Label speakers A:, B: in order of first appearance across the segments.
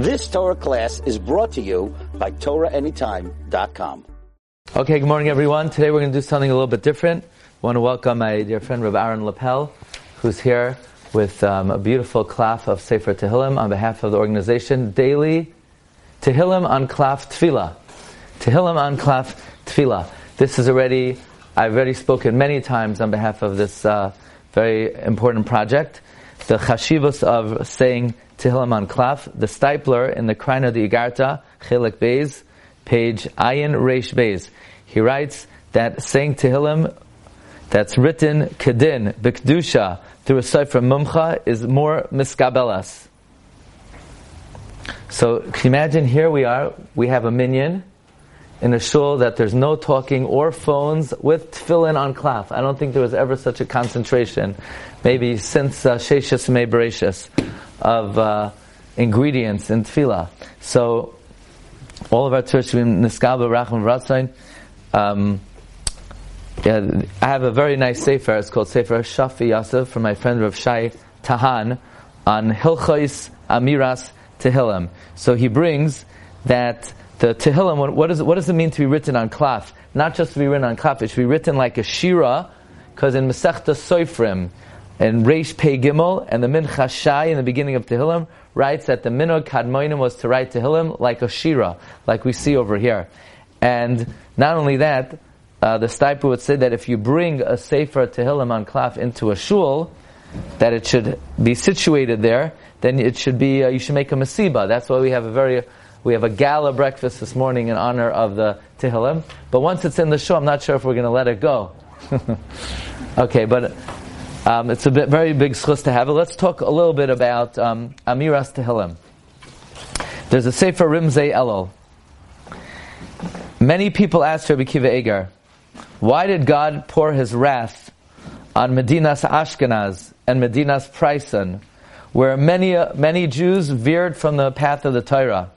A: This Torah class is brought to you by TorahAnytime.com.
B: Okay, good morning everyone. Today we're going to do something a little bit different. I want to welcome my dear friend Rabbi Aaron Lapel, who's here with um, a beautiful klaf of Sefer Tehillim on behalf of the organization Daily Tehillim on Klaf Tefillah. Tehillim on Klaf Tefillah. This is already, I've already spoken many times on behalf of this uh, very important project. The chashivos of saying Tehillim on Klaf, the Steipler in the Krina of the Igarta, Chilik Beis, page Ayin Reish Beis. He writes that saying Tehillim that's written Kedin, Bikdusha, through a Sefer Mumcha is more miskabelas. So can you imagine here we are, we have a minyan in a shul that there's no talking or phones with tefillin on klaf. I don't think there was ever such a concentration, maybe since uh, Sheshis Mei Bereshis, of uh, ingredients in tefillah. So all of our Turshim Niskaba Rachman Ratzain. Um, yeah, I have a very nice sefer. It's called Sefer Shafi Yosef from my friend Rav Shai Tahan on Hilchais Amiras Tehillim. So he brings that the Tehillim, what, is, what does it mean to be written on cloth? Not just to be written on cloth, it should be written like a shira, because in Masechta Soifrim, and Reish Pei Gimel, and the Mincha Shai in the beginning of Tehillim, writes that the Minog Kadmoinim was to write Tehillim like a shira, like we see over here. And not only that, uh, the Steipler would say that if you bring a Sefer Tehillim on cloth into a shul, that it should be situated there, then it should be, uh, you should make a masiba. That's why we have a very, we have a gala breakfast this morning in honor of the Tehillim. But once it's in the show, I'm not sure if we're going to let it go. okay, but um, it's a bit, very big schus to have it. Let's talk a little bit about um, Amiras Tehillim. There's a Sefer Rimzei Elul. Many people ask Rabbi Kiva Eger, why did God pour His wrath on Medinas Ashkenaz and Medinas Pryson, where many many Jews veered from the path of the Torah?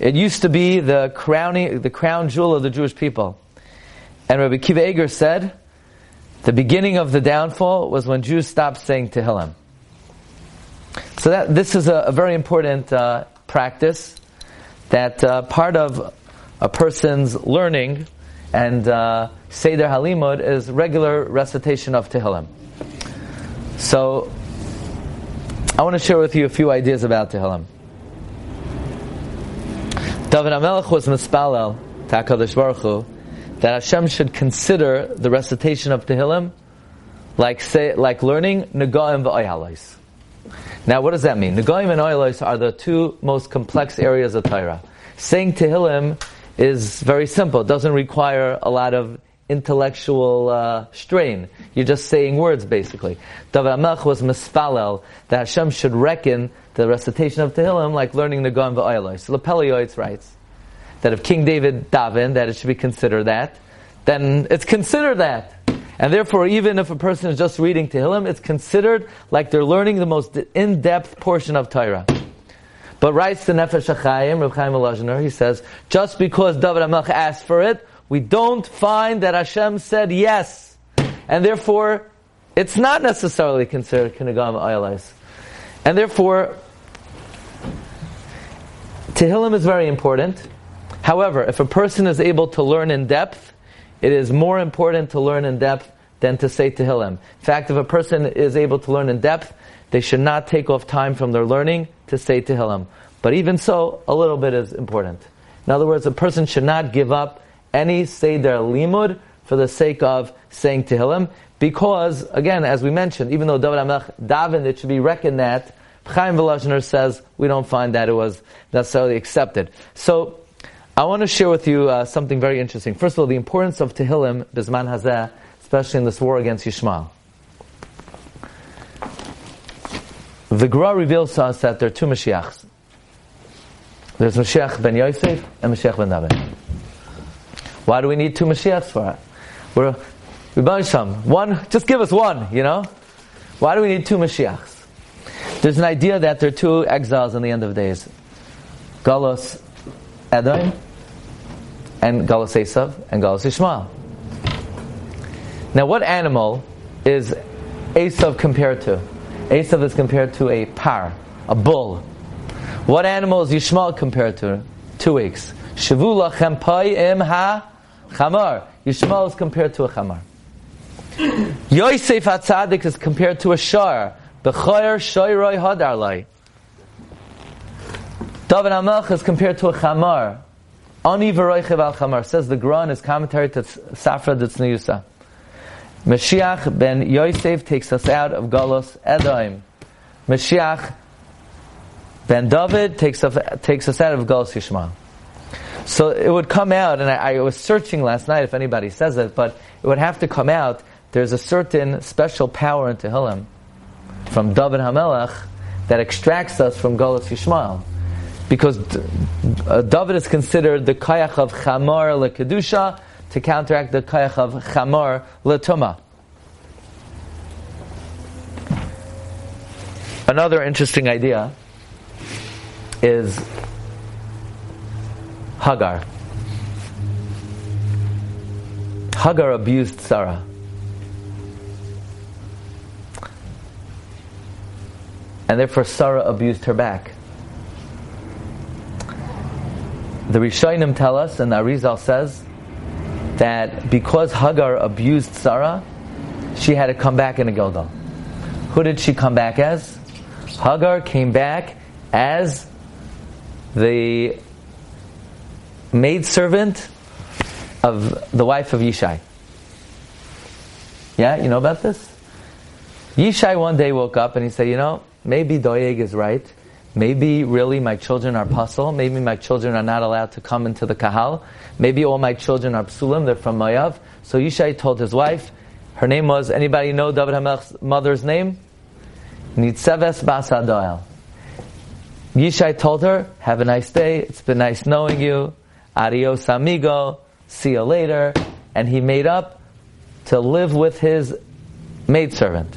B: It used to be the crowning, the crown jewel of the Jewish people. And Rabbi Kiva Eger said, the beginning of the downfall was when Jews stopped saying Tehillim. So that this is a, a very important uh, practice that uh, part of a person's learning and uh, Seder Halimud is regular recitation of Tehillim. So, I want to share with you a few ideas about Tehillim. David HaMelech was mispalel to HaKadosh Baruch Hu, that Hashem should consider the recitation of Tehillim like say, like learning Negaim v'Oyalos. Now, what does that mean? Negaim and Oyalos are the two most complex areas of Torah. Saying Tehillim is very simple. It doesn't require a lot of intellectual uh, strain. You're just saying words, basically. David HaMelech was mispalel that Hashem should reckon the recitation of Tehillim like learning the Gam V'Oilos. Lepelioitz writes that if King David daven, that it should be considered that, then it's considered that. And therefore, even if a person is just reading Tehillim, it's considered like they're learning the most in-depth portion of Torah. But writes the Nefesh HaChaim, Reb Chaim he says, just because David HaMelech asked for it, we don't find that Hashem said yes. And therefore, it's not necessarily considered Kinegam Ayalais. And therefore, Tehillim is very important. However, if a person is able to learn in depth, it is more important to learn in depth than to say Tehillim. In fact, if a person is able to learn in depth, they should not take off time from their learning to say Tehillim. But even so, a little bit is important. In other words, a person should not give up any Seder Limud for the sake of saying Tehillim, because, again, as we mentioned, even though David HaMelech davened, it should be reckoned that Chaim Volozhiner says we don't find that it was necessarily accepted. So, I want to share with you uh, something very interesting. First of all, the importance of Tehillim, Bisman Hazeh, especially in this war against Yishmael. The Gra reveals to us that there are two Mashiachs. There's Mashiach ben Yosef and Mashiach ben David. Why do we need two Mashiachs for it? We're, we some. One, just give us one, you know? Why do we need two Mashiachs? There's an idea that there are two exiles in the end of days. Galos Edom and Galos Esav and Galos Ishmael. Now what animal is Esav compared to? Esav is compared to a par, a bull. What animal is Yishmael compared to? Two weeks. Shavula im ha chamar. Yishmael is compared to a chamar. Yosef HaTzadik is compared to a shar. B'choyer shoyroi hadarlai. David HaMelech is compared to a chamar. Ani v'roichev al chamar. Says the Gra is commentary to Safra Ditzniusa. Mashiach ben Yosef takes us out of Golos Edom. Mashiach ben David takes us, takes us out of Golos Yishmael. So it would come out, and I, I, was searching last night if anybody says it, but it would have to come out. There's a certain special power in Tehillim from David Hamelech that extracts us from Golos Yishmael. Because uh, David is considered the Kayach of Chamar LeKedusha, to counteract the kayach of chamor letuma. Another interesting idea is Hagar. Hagar abused Sarah. And therefore Sarah abused her back. The Rishonim tell us, and the Arizal says, that because Hagar abused Sarah, she had to come back in a Gilgal. Who did she come back as? Hagar came back as the maidservant of the wife of Yishai. Yeah, you know about this? Yishai one day woke up and he said, you know, maybe Doeg is right. Maybe really my children are puzzle. Maybe my children are not allowed to come into the kahal. Maybe all my children are psulim. They're from Mayav. So Yishai told his wife, her name was, anybody know David HaMelech's mother's name? Nitzeves Bas Adoel. Yishai told her, have a nice day. It's been nice knowing you. Adios amigo. See you later. And he made up to live with his maidservant,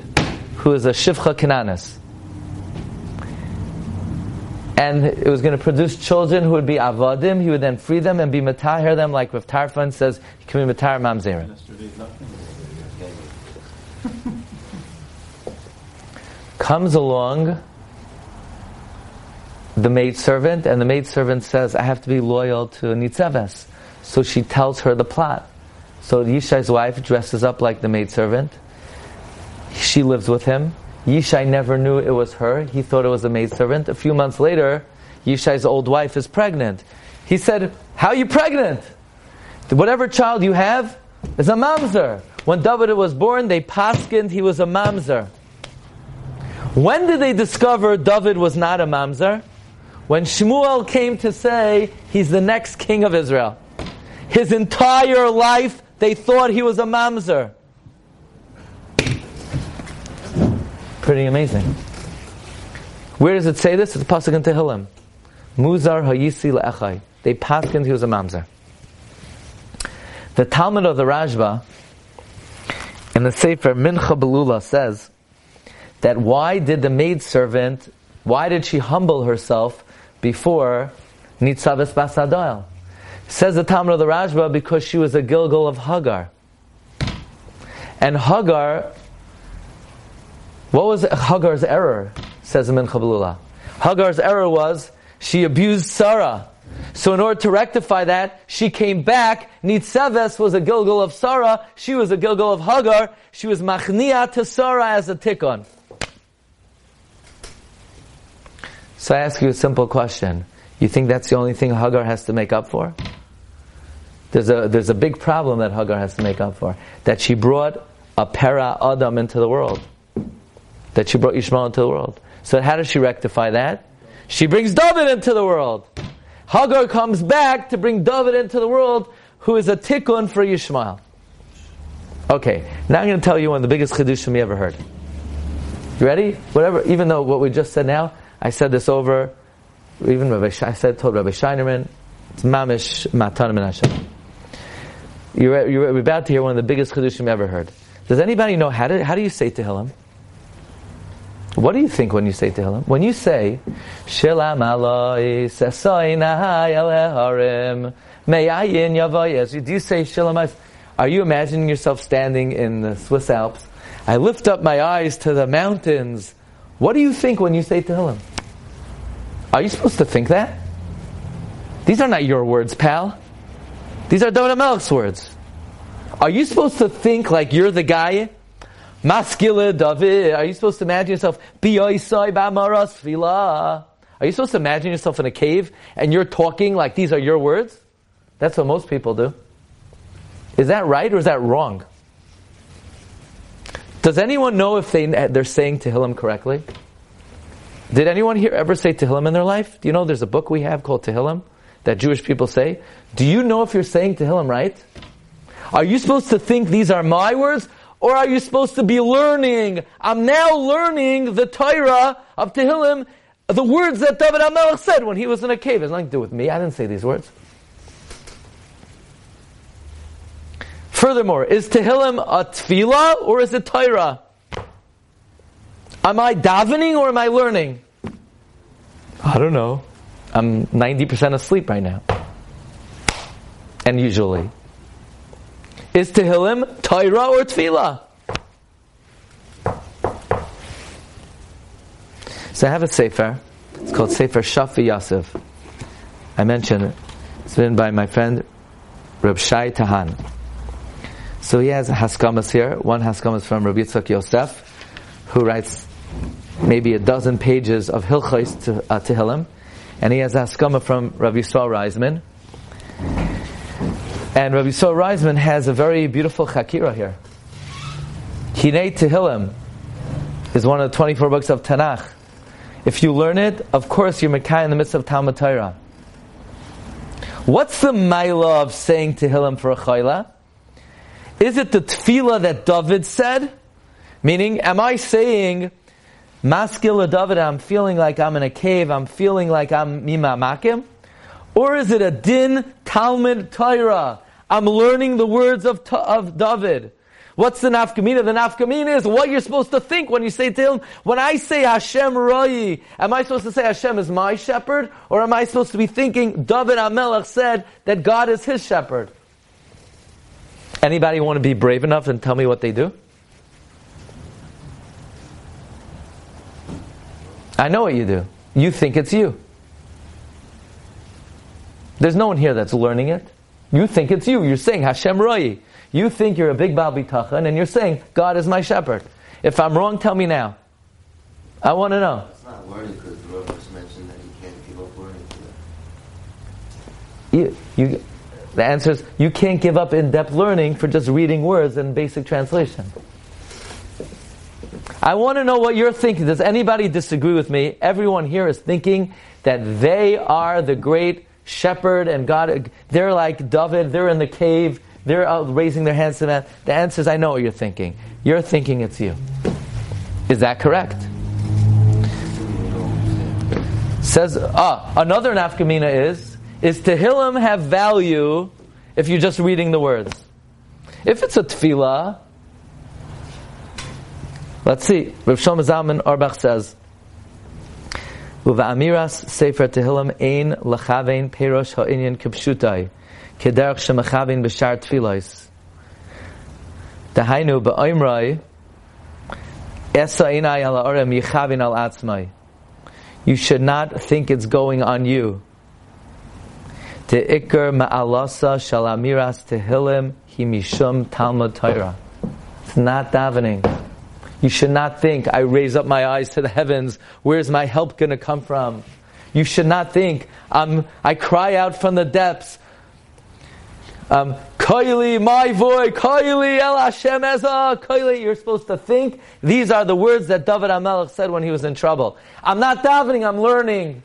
B: who is a Shivcha Kananis and it was going to produce children who would be avadim. He would then free them and be matahir them, like Rav Tarfon says, he can be matahir mamzerim. Comes along the maid servant, and the maid servant says, "I have to be loyal to Nitzeves." So she tells her the plot. So Yishai's wife dresses up like the maid servant. She lives with him. Yishai never knew it was her. He thought it was a maidservant. A few months later, Yishai's old wife is pregnant. He said, How are you pregnant? Whatever child you have is a mamzer. When David was born, they paskined he was a mamzer. When did they discover David was not a mamzer? When Shmuel came to say he's the next king of Israel. His entire life, they thought he was a mamzer. Pretty amazing. Where does it say this? It's pasuk in Tehillim. Muzar hayisi le'echai. They passed he was a mamzer. The Talmud of the Rashba in the Sefer Mincha Belula says that why did the maidservant, why did she humble herself before Nitzaves Basadal? Says the Talmud of the Rashba because she was a Gilgal of Hagar. And Hagar what was Hagar's error? Says Mincha Belula. Hagar's error was she abused Sarah. So in order to rectify that, she came back. Nitzeves was a Gilgal of Sarah. She was a Gilgal of Hagar. She was Machnia to Sarah as a tikkun. So I ask you a simple question. You think that's the only thing Hagar has to make up for? There's a, there's a big problem that Hagar has to make up for. That she brought a para Adam into the world that she brought Ishmael into the world. So how does she rectify that? She brings David into the world. Hagar comes back to bring David into the world, who is a tikkun for Ishmael. Okay, now I'm going to tell you one of the biggest chidushim you ever heard. You ready? Whatever, even though what we just said now, I said this over, even Rabbi I said, told Rabbi Scheinerman, it's mamish matanim and Hashem. You're, you're about to hear one of the biggest chidushim you ever heard. Does anybody know how do, how do you say Tehillim? What do you think when you say Tehillim? When you say, Shilam Aloi Harim Me'ayin Yavayes, do you say Shilam Are you imagining yourself standing in the Swiss Alps? I lift up my eyes to the mountains. What do you think when you say Tehillim? Are you supposed to think that? These are not your words, pal. These are David HaMelech's words. Are you supposed to think like you're the guy? Maskila David. Are you supposed to imagine yourself? Are you supposed to imagine yourself in a cave and you're talking like these are your words? That's what most people do. Is that right or is that wrong? Does anyone know if they, they're saying Tehillim correctly? Did anyone here ever say Tehillim in their life? Do you know there's a book we have called Tehillim that Jewish people say? Do you know if you're saying Tehillim right? Are you supposed to think these are my words? Or are you supposed to be learning? I'm now learning the Torah of Tehillim, the words that David HaMelech said when he was in a cave. It has nothing to do with me. I didn't say these words. Furthermore, is Tehillim a tefillah or is it Torah? Am I davening or am I learning? I don't know. I'm 90% asleep right now. And usually. Is Tehillim Torah or Tefillah? So I have a Sefer. It's called Sefer Shafi Yosef. I mentioned it. It's written by my friend Reb Shai Tahan. So he has Haskamas here. One Haskamas from Rabbi Yitzchak Yosef, who writes maybe a dozen pages of Hilchais to uh, Tehillim. And he has Haskama from Rabbi Yisrael Reisman. And Rabbi Yisrael Reisman has a very beautiful Chakira here. Hinei Tehillim is one of the 24 books of Tanakh. If you learn it, of course you're Mekai in the midst of Talmud Torah. What's the maila of saying Tehillim for a chayla? Is it the tefillah that David said? Meaning, am I saying, Maskil David, I'm feeling like I'm in a cave, I'm feeling like I'm Mima Makim? Or is it a din Talmud Torah? I'm learning the words of, of David. What's the nafkamina? The nafkamina is what you're supposed to think when you say to him, when I say Hashem Roi, am I supposed to say Hashem is my shepherd? Or am I supposed to be thinking David Amelech said that God is his shepherd? Anybody want to be brave enough and tell me what they do? I know what you do. You think it's you. There's no one here that's learning it. You think it's you. You're saying Hashem Roi. You think you're a big Baal Bitachon and you're saying God is my shepherd. If I'm wrong, tell me now. I want to know.
C: It's not learning because the Rav just mentioned that you can't give up learning.
B: You, you, the answer is you can't give up in-depth learning for just reading words and basic translation. I want to know what you're thinking. Does anybody disagree with me? Everyone here is thinking that they are the great shepherd and God, they're like David, they're in the cave, they're out raising their hands to that. The answer is I know what you're thinking. You're thinking it's you. Is that correct? Says, ah, another nafkamina is, is Tehillim have value if you're just reading the words? If it's a tefillah, let's see, Rav Shlomo Zalman Auerbach says, Uva'amiras Sefer Tehillim ein lachavein perosh ha'inyan kipshutai kederach shemachavin b'shar tefillos. Dahainu ba'oimrai esa inai ala orem yichavin al atzmai. You should not think it's going on you. The ikar ma'alasa shalamiras tehillim himishum talmud Torah. It's not davening. You should not think, I raise up my eyes to the heavens, where's my help going to come from? You should not think, um, I cry out from the depths, um, Koili, my voice, Koili, El Hashem Koili. You're supposed to think these are the words that David HaMelech said when he was in trouble. I'm not davening, I'm learning.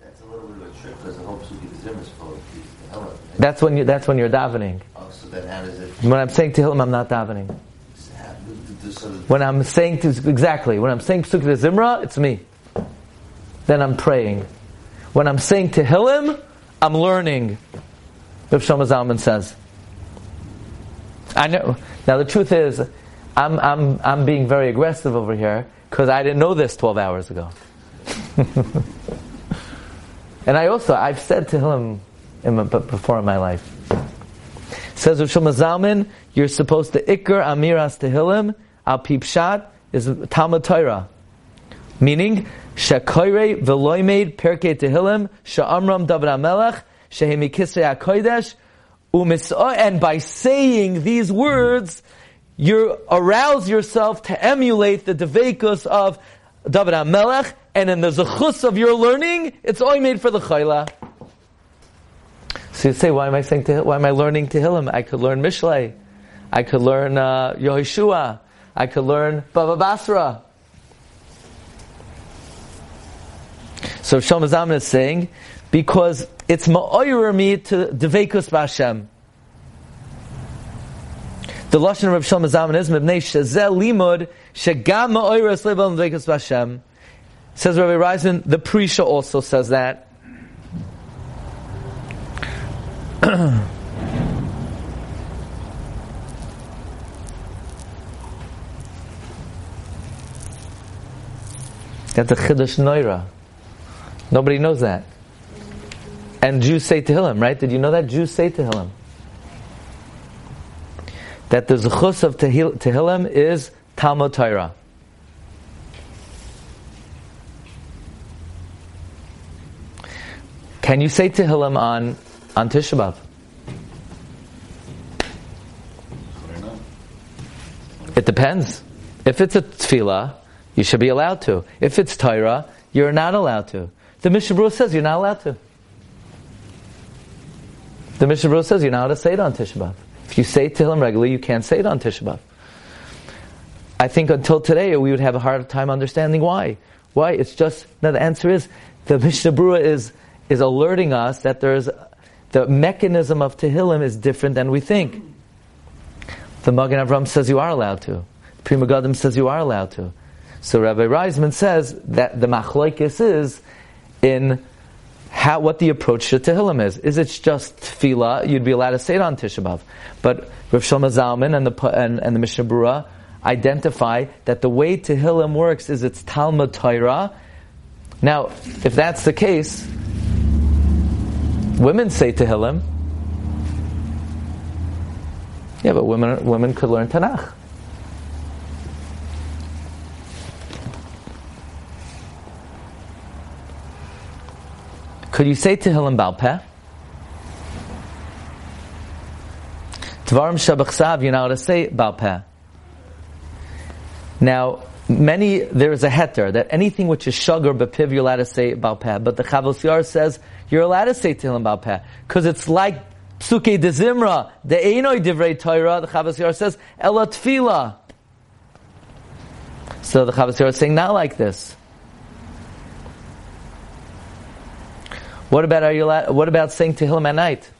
C: That's a little bit of a trick because it hopes you get the Zimmer's.
B: That's when you. That's when you're davening.
C: Oh, so then how does it?
B: When I'm saying Tehillim, I'm not davening. When I'm saying to exactly when I'm saying Pesukei Zimra, it's me. Then I'm praying. When I'm saying to Tehillim, I'm learning. Rav Shlomo Zalman says. I know. Now the truth is, I'm I'm I'm being very aggressive over here because I didn't know this 12 hours ago. and I also I've said Tehillim in my, before in my life. Says Shlomo Zalman, you're supposed to ikr amiras tehillim al pipshat is Talmud Torah, meaning Shekoire veloimed perke tehillim she'amram David HaMelech shehemi kisrei HaKodesh and by saying these words you arouse yourself to emulate the devekus of David HaMelech and in the zechus of your learning it's only made for the chayla. So you say, why am I saying to, why am I learning Tehillim? I could learn Mishlei. I could learn uh, Yehoshua. I could learn Baba Basra. So Shlomo Zalman is saying, because it's ma'oyer me to devekus b'Hashem. The lashon of Shlomo Zalman is mibnei shezel limud shegam ma'oyer es level devekus b'Hashem. Says Rabbi Reisman, the Prisha also says that. That's a chiddush noira. Nobody knows that. And Jews say Tehillim, right? Did you know that? Jews say Tehillim. That the zechus of Tehillim is Talmud Torah. Can you say Tehillim on, on Tisha B'Av? It depends. If it's a tefillah, you should be allowed to. If it's Torah, you're not allowed to. The Mishnah Berurah says you're not allowed to. The Mishnah Berurah says you're not allowed to say it on Tisha B'Av. If you say Tehillim regularly, you can't say it on Tisha B'Av. I think until today we would have a hard time understanding why. Why? It's just, now the answer is, the Mishnah Berurah is, is alerting us that there's, the mechanism of Tehillim is different than we think. The Magen Avram says you are allowed to. Pri Megadim says you are allowed to. So Rabbi Reisman says that the machlokes is in how, what the approach to Tehillim is. Is it just tefillah? You'd be allowed to say it on Tisha B'Av. But Rav Shlomo Zalman and the, and, and the Mishnah Berurah identify that the way Tehillim works is it's Talmud Torah. Now, if that's the case, women say Tehillim. Yeah, but women, women could learn Tanakh. Could you say Tehillim Balpeh? Tvarim Shabachsav, you're allowed to say Balpeh. Now, many, there is a heter that anything which is sugar bepiv, you're allowed to say Balpeh. But the Chavos Yair says you're allowed to say Tehillim Balpeh. Because it's like Psuke de Zimra, the Einoi Divrei Torah, the Chavos Yair says, Ela Tfila. So the Chavos Yair is saying not like this. What about are you allowed, what about saying Tehillim at night?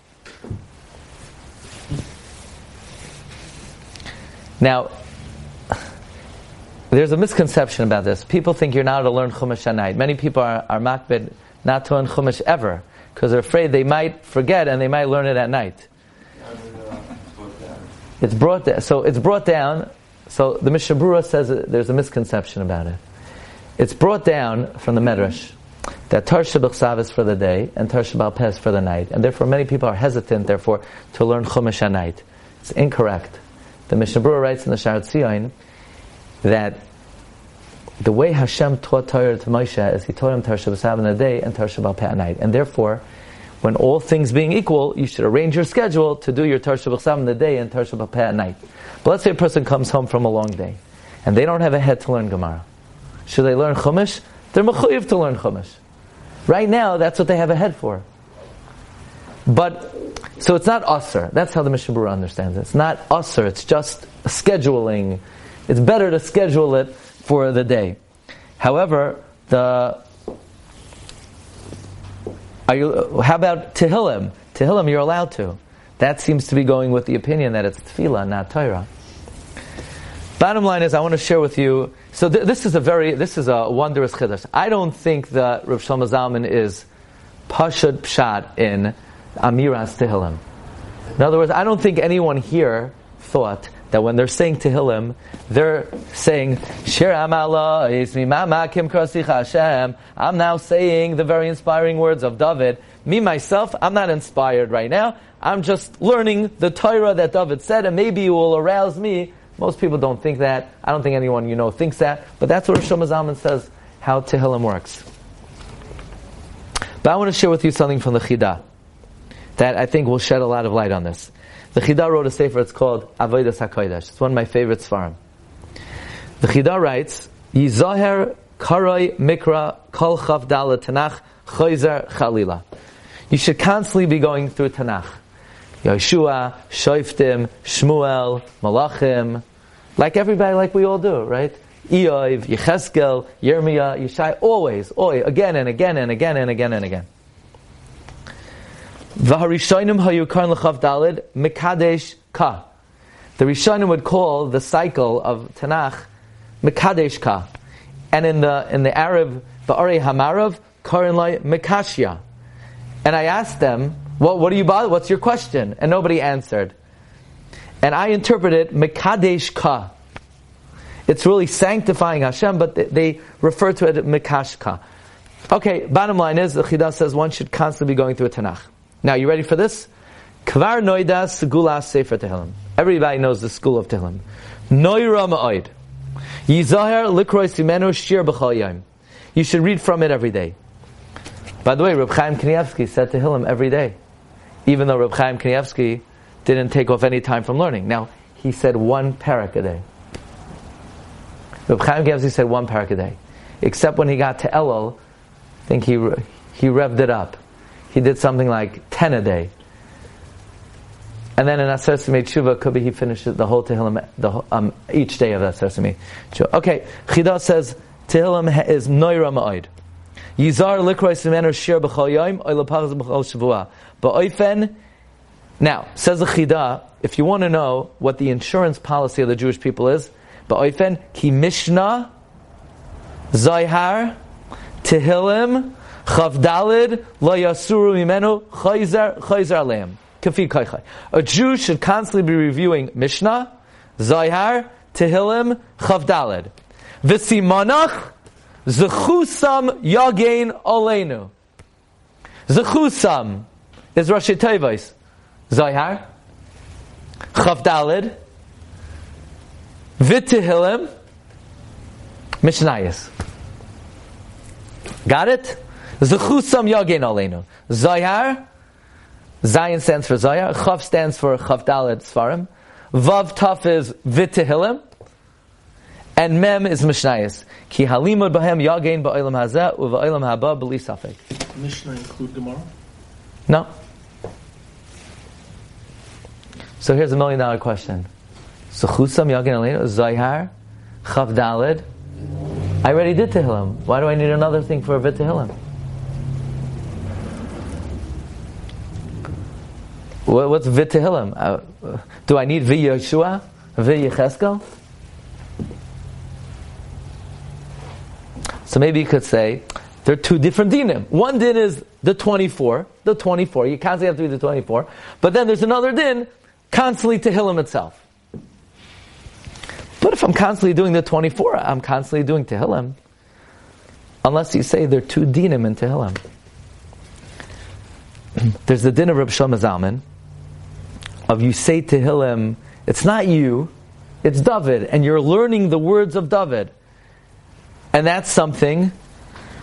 B: Now, there's a misconception about this. People think you're not to learn Chumash at night. Many people are, are makbid not to learn Chumash ever because they're afraid they might forget and they might learn it at night. It's brought down. So it's brought down. So the Mishnah Berurah says there's a misconception about it. It's brought down from the Medrash that Tar Shabbat is for the day and Tar Shabbat is for the night, and therefore many people are hesitant, therefore, to learn Chumash at night. It's incorrect. The Mishnah Berurah writes in the Shaar Tzion that the way Hashem taught Torah to Moshe is He taught him Tar Shabbat in the day and Tar Shabbat at night, and therefore, when all things being equal, you should arrange your schedule to do your Tar Shabbat in the day and Tar Shabbat at night. But let's say a person comes home from a long day, and they don't have a head to learn Gemara. Should they learn Chumash? They're mechuyev to learn Chumash. Right now, that's what they have a head for. But, so it's not usr. That's how the Mishnah Berurah understands it. It's not usr, it's just scheduling. It's better to schedule it for the day. However, the are you, how about Tehillim? Tehillim, you're allowed to. That seems to be going with the opinion that it's tefillah, not Torah. Bottom line is, I want to share with you so th- this is a very, this is a wondrous chiddush. I don't think that Rav Shlomo Zalman is pashut pshat in Amiras Tehillim. In other words, I don't think anyone here thought that when they're saying Tehillim, they're saying, Shir Amala, Kim Hashem. I'm now saying the very inspiring words of David. Me, myself, I'm not inspired right now. I'm just learning the Torah that David said, and maybe it will arouse me most people don't think that. I don't think anyone you know thinks that. But that's what Rosh Zalman says how Tehillim works. But I want to share with you something from the Chida that I think will shed a lot of light on this. The Chida wrote a sefer, it's called Avodas HaKodesh. It's one of my favorite svarim. The Chida writes, Yizaher Karoi Mikra Kol Chav Dala Tanakh Choizer Chalila. You should constantly be going through Tanakh. Yeshua, Shoiftim, Shmuel, Malachim, like everybody, like we all do, right? Eoiv, Yecheskel, Yirmiyah, Yeshai, always, always, again and again and again and again and again. V'harishonim hayukarn l'chav dalid mekadesh ka. The Rishonim would call the cycle of Tanakh mekadesh ka, and in the in the Arab v'arei hamarav karin lai mekashya. And I asked them, "What what do you bother? What's your question?" And nobody answered. And I interpret it mekadesh ka. It's really sanctifying Hashem, but they, refer to it as Mikashka. Okay, bottom line is, the Chidah says one should constantly be going through a Tanakh. Now, you ready for this? Kvar Noida Segula Sefer Tehillim. Everybody knows the school of Tehillim. Noira Ma'oid. Yizaher Likroy Simenu Shir B'chal You should read from it every day. By the way, Reb Chaim Kanievsky said Tehillim every day. Even though Reb Chaim Kanievsky didn't take off any time from learning. Now, he said one parak a day. Reb Chaim Kanievsky said one parak a day. Except when he got to Elul, I think he, he revved it up he did something like 10 a day. And then in Aser Sesame Tshuva, could be he finished the whole Tehillim, the, um, each day of that Sesame Tshuva. Okay, Chida says, Tehillim is Noira Ma'id. Yizar likroy simenu shir b'chol yoim, oy lepachaz b'chol shavua. Ba'oifen, now, says the Chida, if you want to know what the insurance policy of the Jewish people is, ba'oifen, ki Mishnah, Zayhar, Tehillim, Chavdalid lo yasuru imenu chayzer chayzer aleim. Kafi kaichai. A Jew should constantly be reviewing Mishnah, Zayhar, Tehillim, Chavdalid. V'simanach zechusam yagain oleinu. Zechusam is Rashi Tevais. Zayhar, Chavdalid, V'tehillim, Mishnayis. Got it? Zechusam Yagin Aleinu. Zayar, Zion stands for Zayar, Chav stands for Chavdalet Svarim, Vav Taf is Vitehilim, and Mem is Mishnayis. Ki halimud bahem Yagin ba'olam hazeh, uva'olam haba b'li safek.
D: Mishnah include Gemara?
B: No. So here's a million dollar question. Zechusam Yagin Aleinu, Zayar, Chavdaled, I already did Tehillim. Why do I need another thing for a Vitehilim? What's V'Tehillim? Uh, do I need V'Yeshua? V'Yecheskel? So maybe you could say, there are two different dinim. One din is the 24, the 24. You constantly have to be the 24. But then there's another din, constantly Tehillim itself. But if I'm constantly doing the 24, I'm constantly doing Tehillim. Unless you say there are two dinim in Tehillim. There's the din of Reb Shlomo Zalman, of you say Tehillim, it's not you, it's David, and you're learning the words of David. And that's something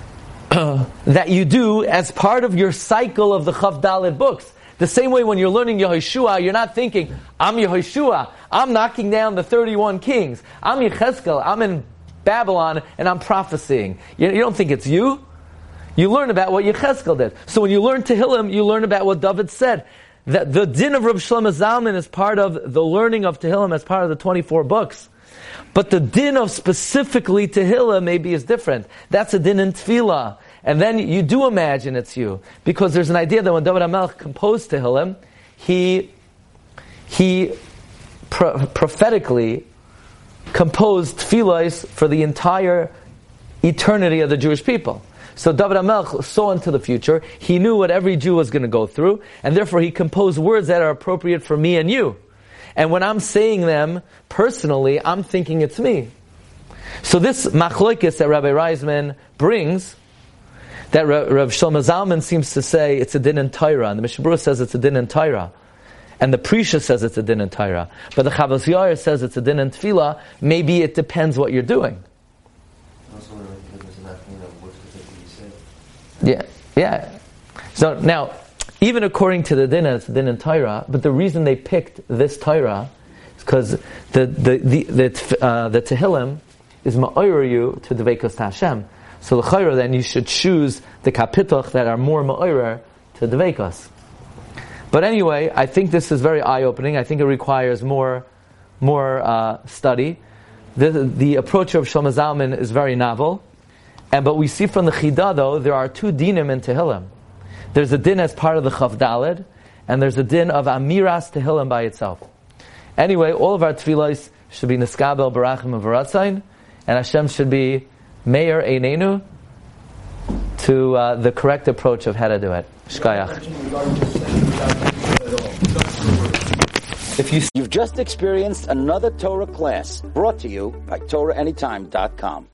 B: that you do as part of your cycle of the Chavdalid books. The same way when you're learning Yehoshua, you're not thinking, I'm Yehoshua, I'm knocking down the 31 kings, I'm Yechezkel, I'm in Babylon, and I'm prophesying. You, you don't think it's you. You learn about what Yechezkel did. So when you learn Tehillim, you learn about what David said that the din of Reb Shlomo Zalman is part of the learning of Tehillim as part of the 24 books. But the din of specifically Tehillim maybe is different. That's a din in Tefillah. And then you do imagine it's you. Because there's an idea that when David HaMelech composed Tehillim, he, he pro- prophetically composed tefillahs for the entire eternity of the Jewish people. So David HaMelech saw into the future. He knew what every Jew was going to go through, and therefore he composed words that are appropriate for me and you. And when I'm saying them personally, I'm thinking it's me. So this machlokes that Rabbi Reisman brings, that Rav Shlomo Zalman seems to say it's a din in Torah, and the Mishnah Berurah says it's a din in Torah. And the Prisha says it's a din in Torah. But the Chavos Yair says it's a din in Tefillah. Maybe it depends what you're doing. Yeah, yeah. So now, even according to the din, it's din in Torah, but the reason they picked this Torah is because the the the the, uh, the Tehillim is ma'oyer you to the Veikos Hashem. So the khayr then you should choose the kapituch that are more ma'oyer to the Veikos. But anyway, I think this is very eye-opening. I think it requires more more uh, study. The, the approach of Shlomo Zalman is very novel. And but we see from the Chida though, there are two dinim in Tehillim. There's a din as part of the Chavdalid, and there's a din of Amiras Tehillim by itself. Anyway, all of our tefillahs should be Niskabel Barachim and Varatzain, and Hashem should be Meir Einenu to uh, the correct approach of how to do it. Shkayach.
A: If you You've just experienced another Torah class brought to you by TorahAnytime.com.